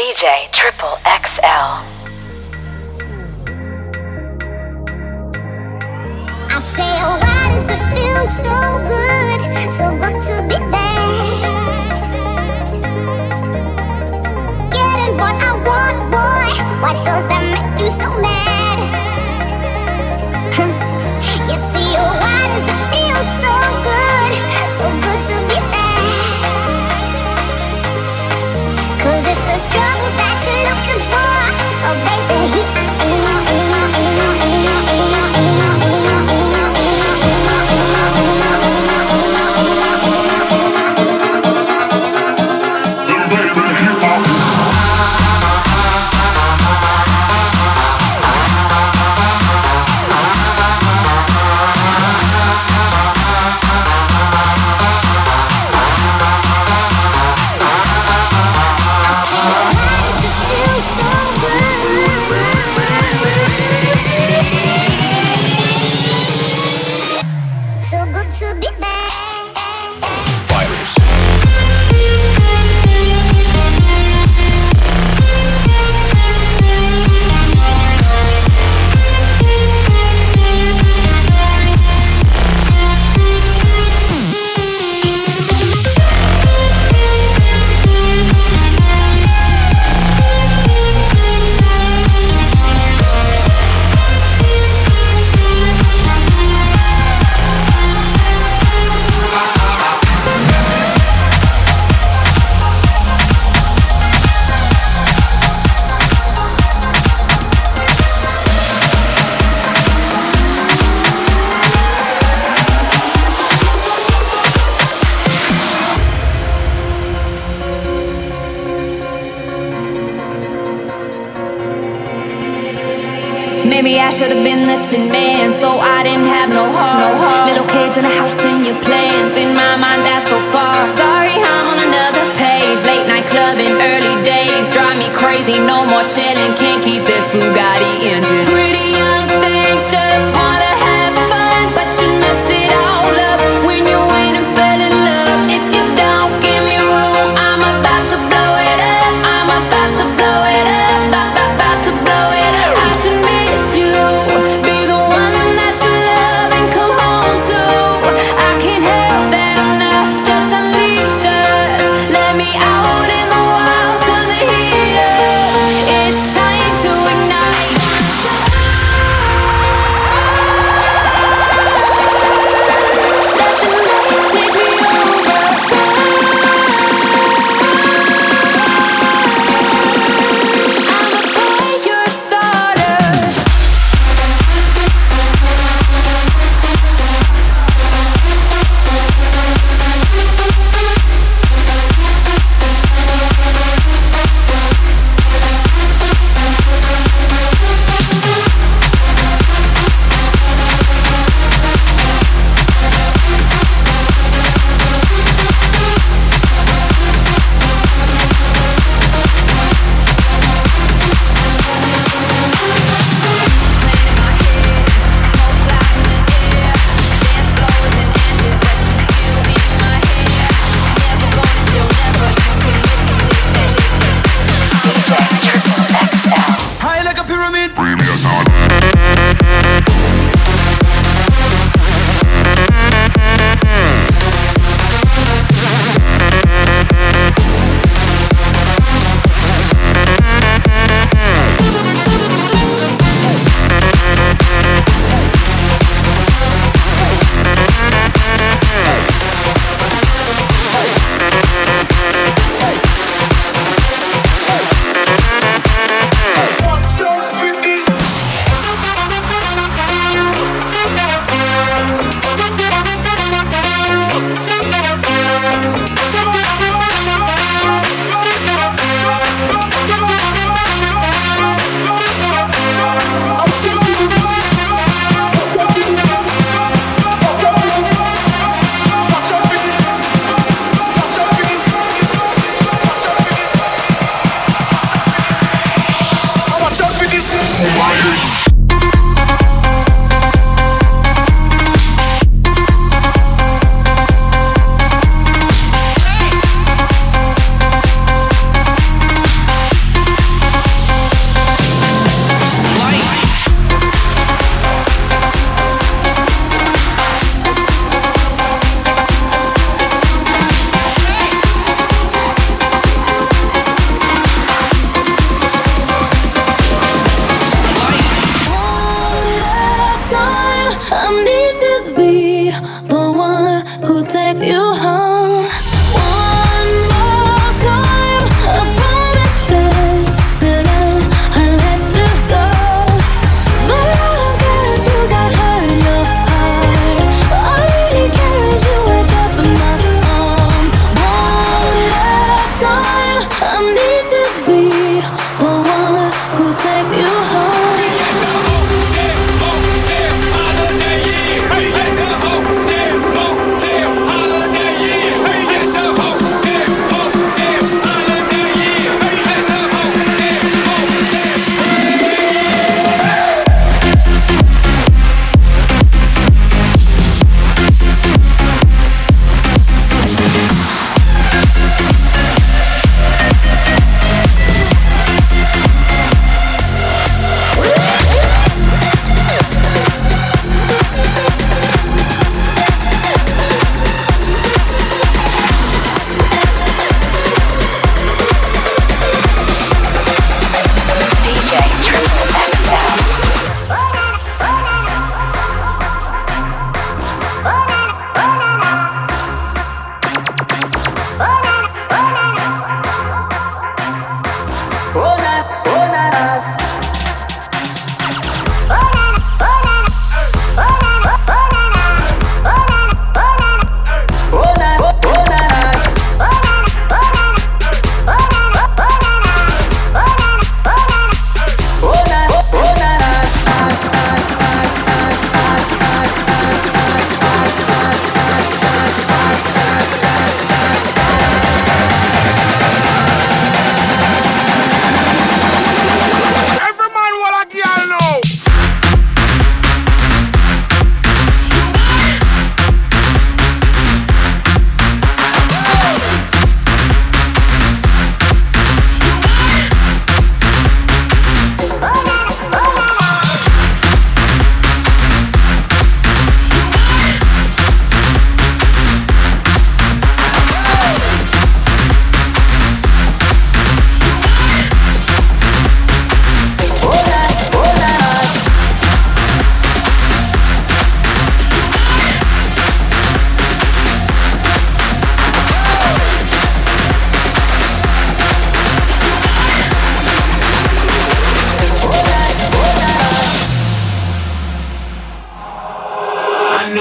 DJ Triple XL. I say, oh, why does it feel so good, so good to Maybe I should have been the tin man, so I didn't have no heart. No heart. Little kids in the house and your plans. In my mind, that's so far. Sorry, I'm on another page. Late night clubbing, early days drive me crazy. No more chilling, can't keep this Bugatti engine. Pretty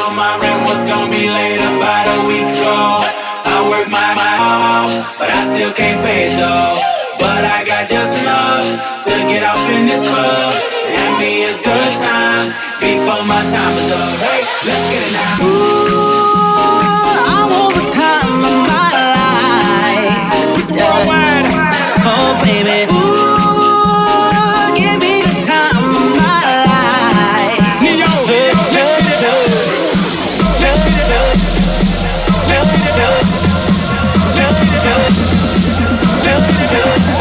on my rent was gonna be late about a week ago. I work my my off, but I still can't pay it though. But I got just enough to get off in this club and be a good time before my time is up. Hey, let's get it now. Ooh, I'm time of my life. Oh baby. to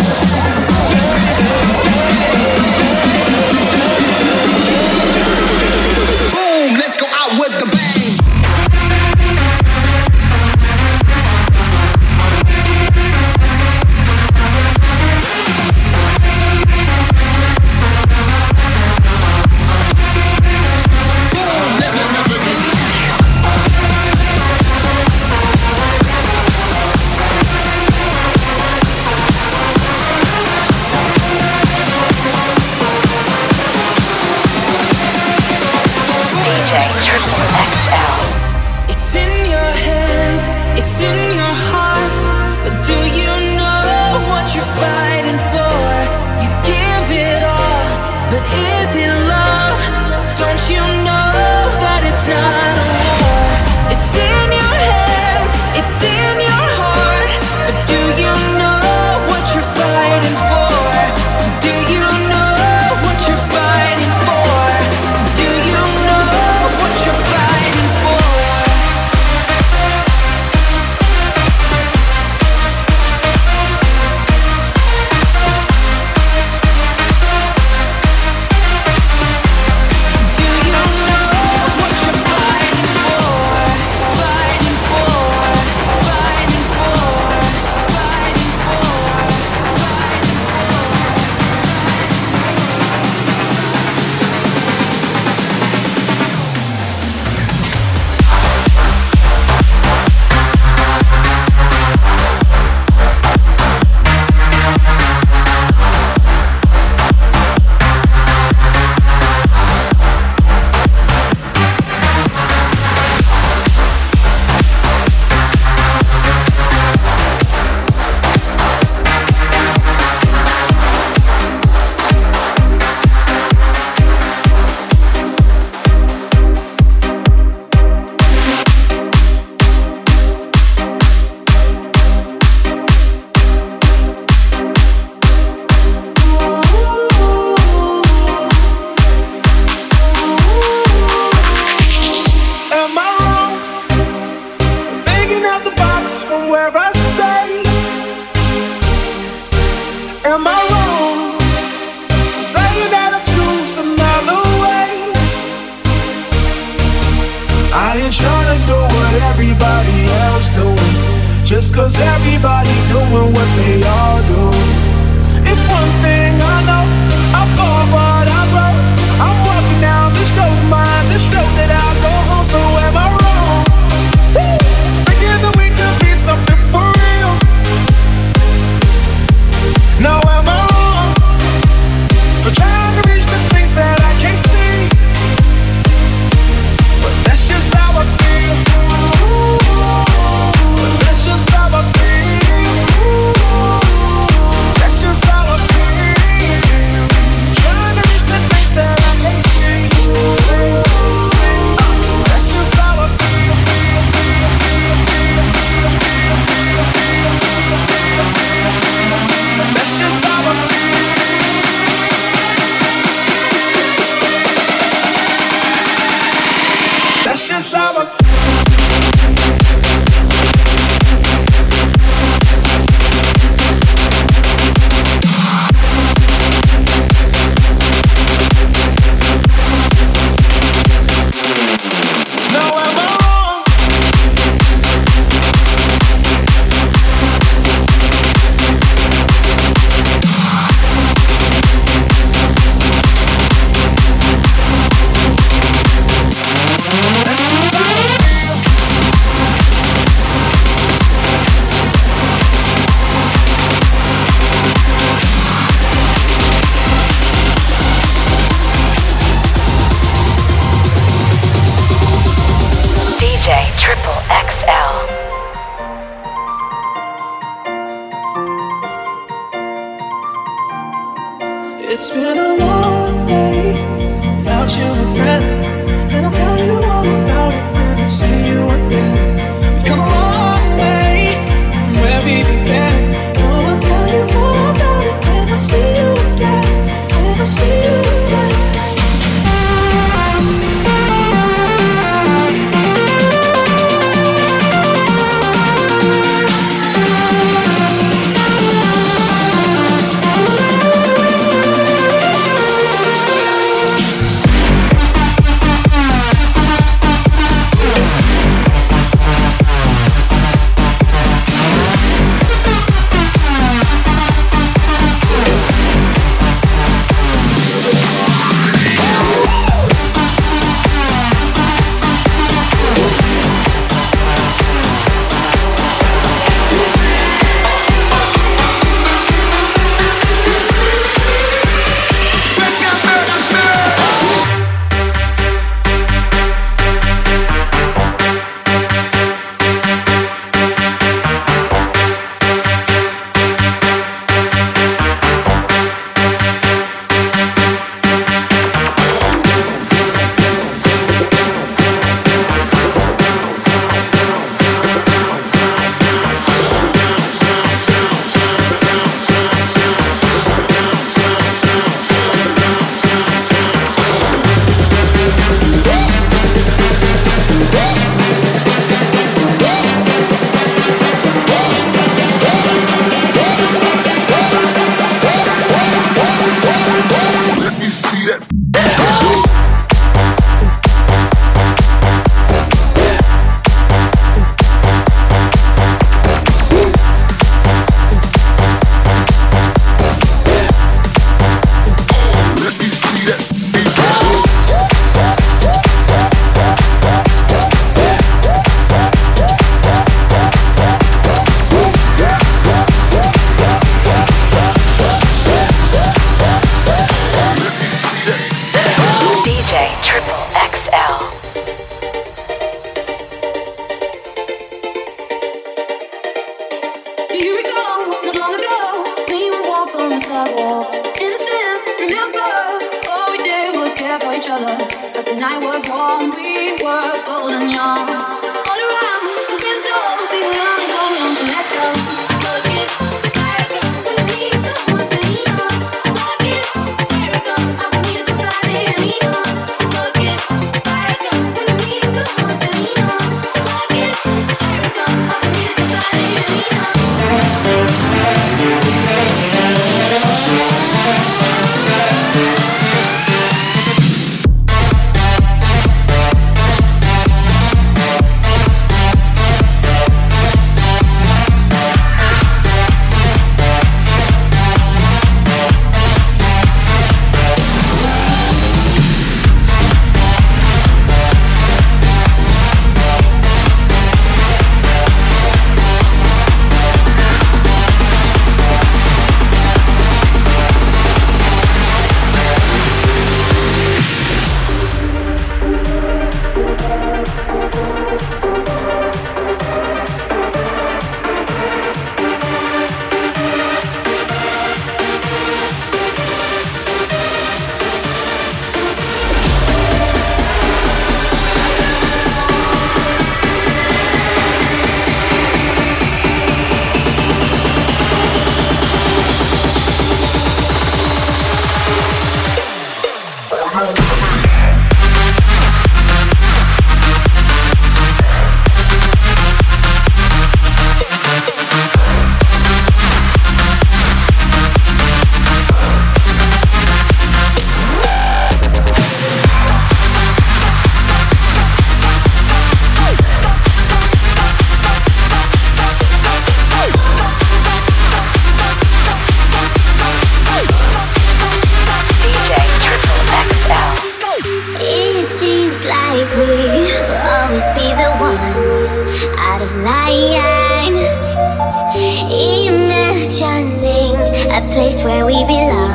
feel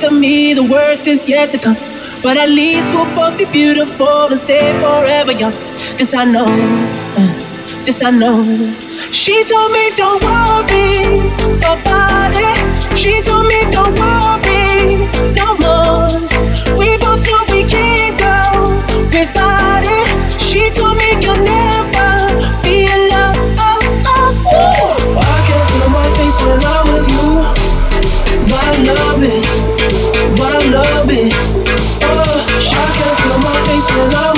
the me, the worst is yet to come. But at least we'll both be beautiful and stay forever young. This I know, uh, this I know. She told me don't worry about it. She told me don't worry no more. Feel my face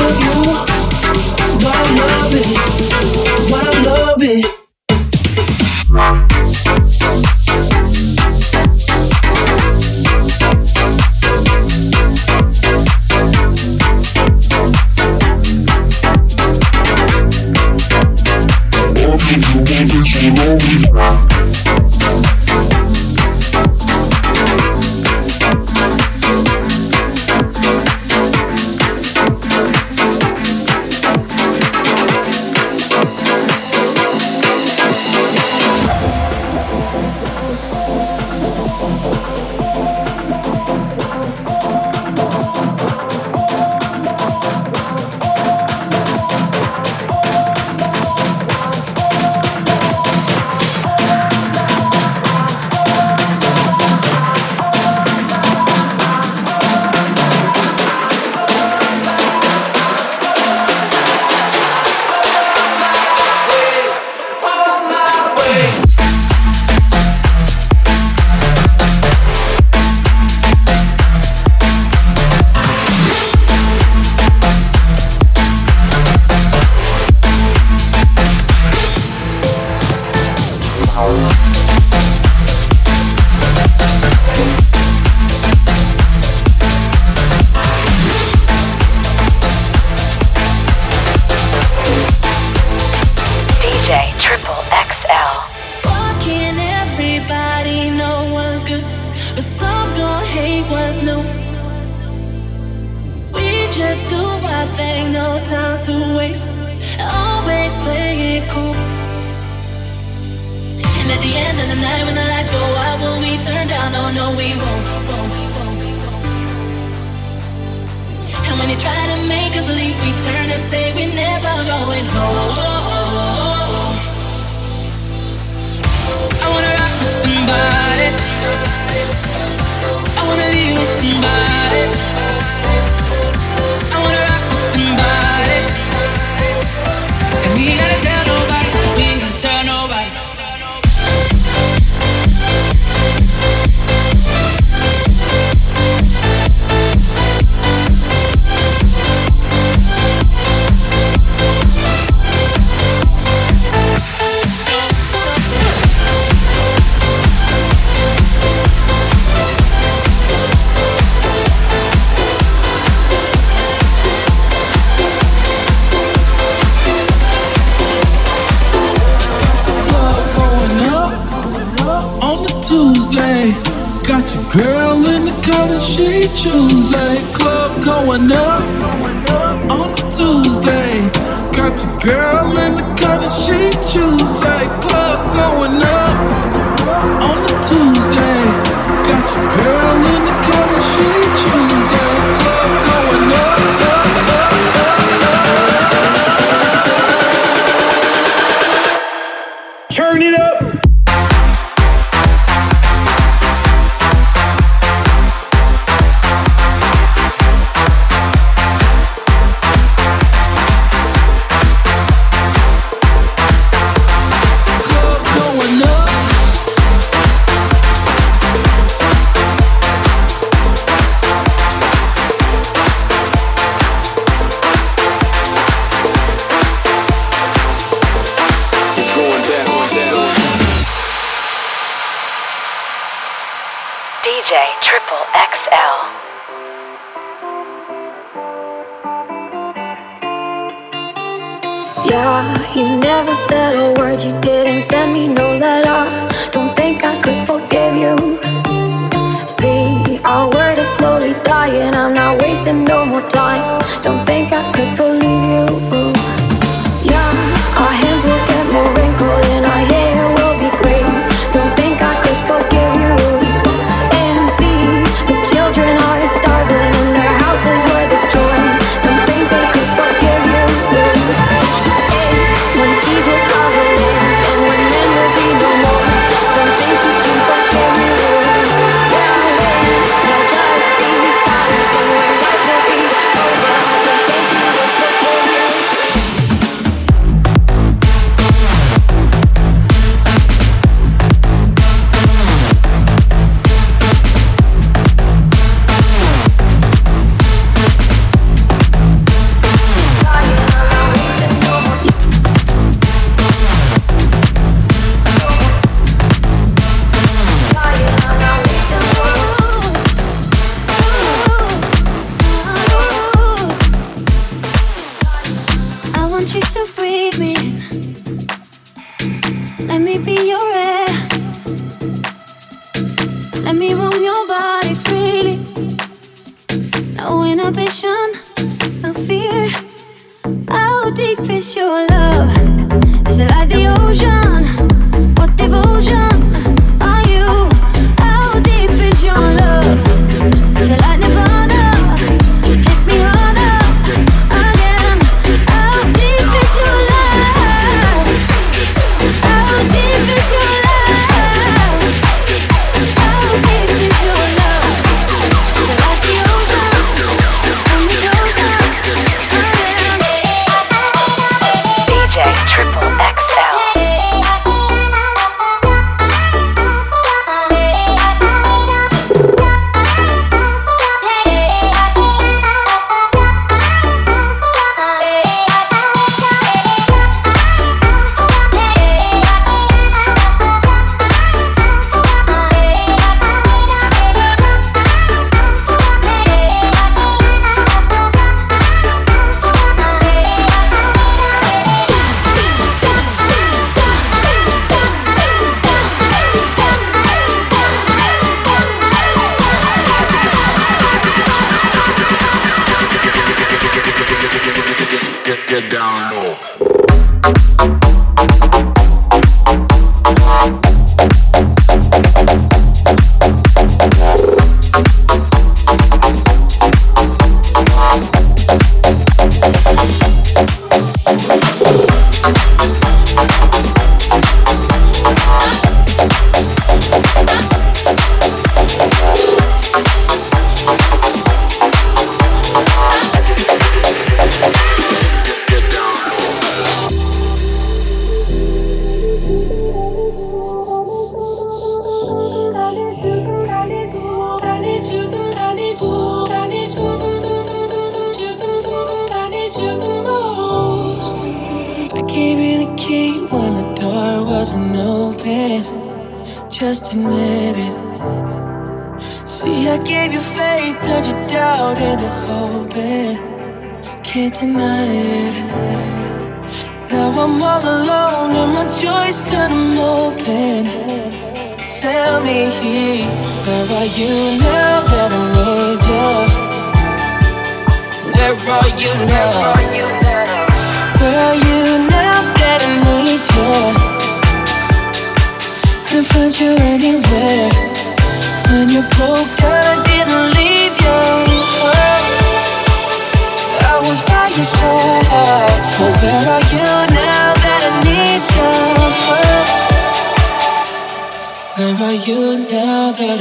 now that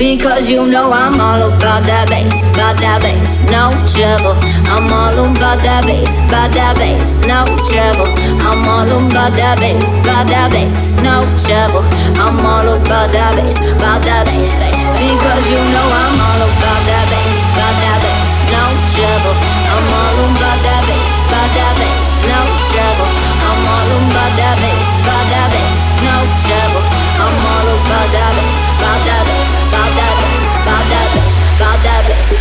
Because you know I'm all about that bass, about that bass, no trouble. I'm all about that bass, about that bass, no trouble. I'm all about that bass, about that bass, no trouble. I'm all about that bass, about that bass, bass. Because you know I'm all about that bass, about that bass, no trouble. I'm all about that bass, about that bass, no trouble. I'm all about that bass, about that bass, no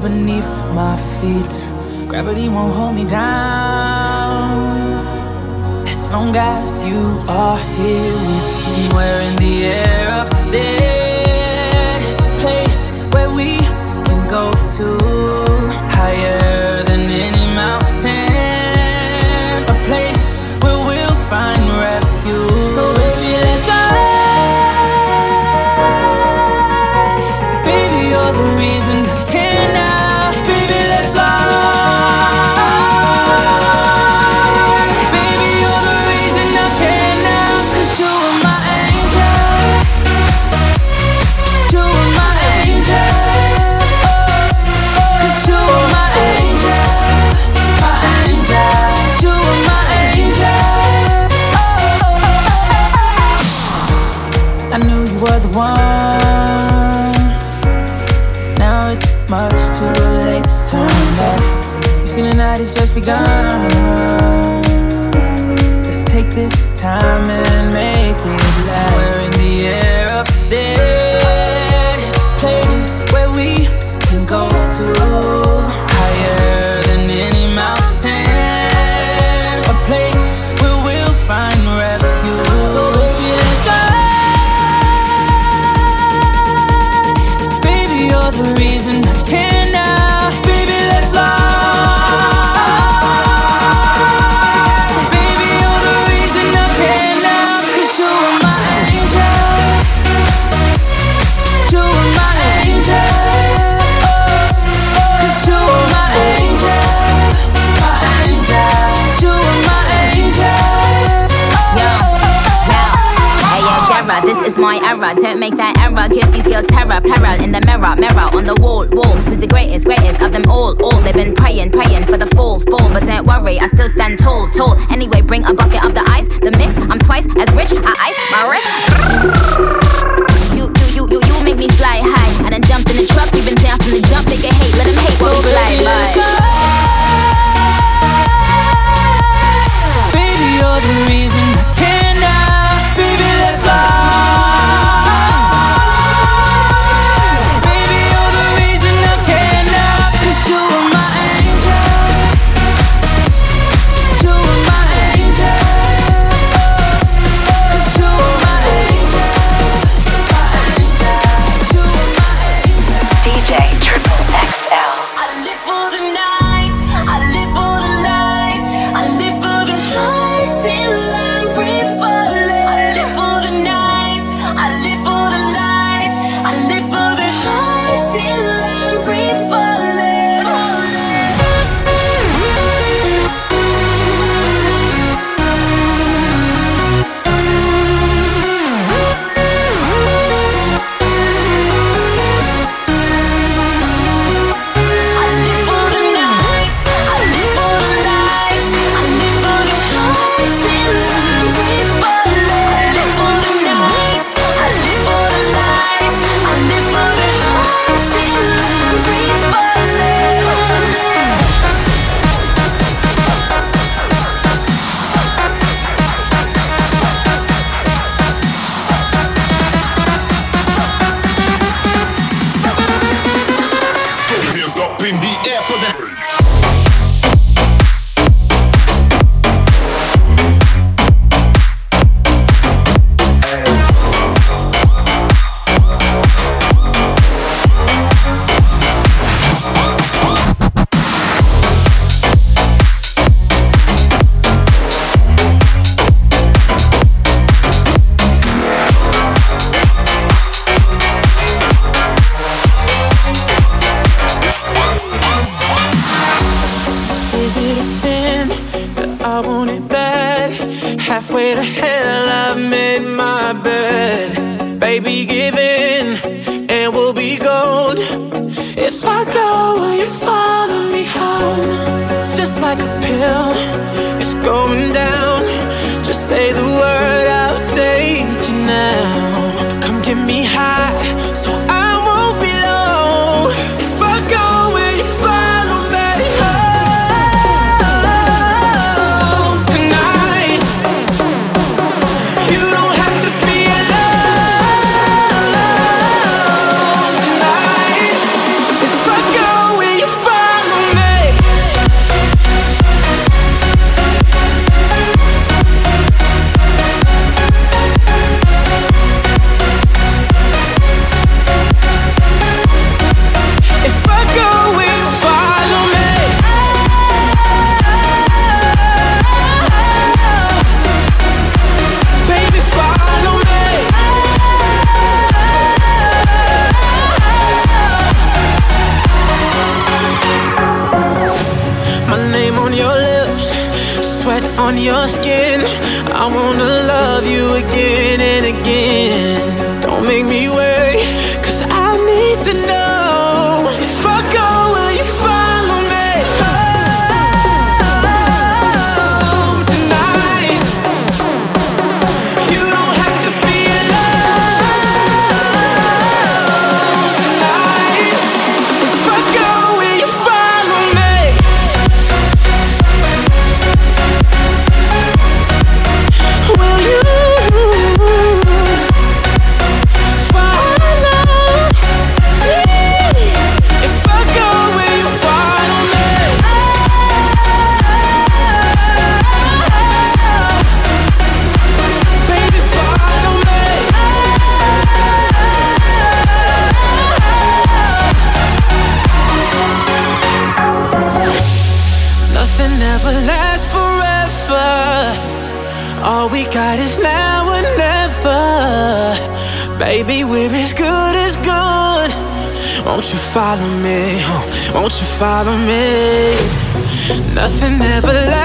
beneath my feet. Gravity won't hold me down. As long as you are here with me, we're in the air. is my error. Don't make that error. Give these girls terror, peril in the mirror, mirror on the wall, wall. Who's the greatest, greatest of them all? All they've been praying, praying for the fall, fall. But don't worry, I still stand tall, tall. Anyway, bring a bucket of the ice, the mix. I'm twice as rich. I ice my wrist. You, you, you, you, you make me fly high. And then jumped in the truck. We've been down from the jump. They can hate, let them hate. So we fly by. Baby, you're the reason I can't. you again and again. Don't make me wait. follow me. Nothing ever lasts.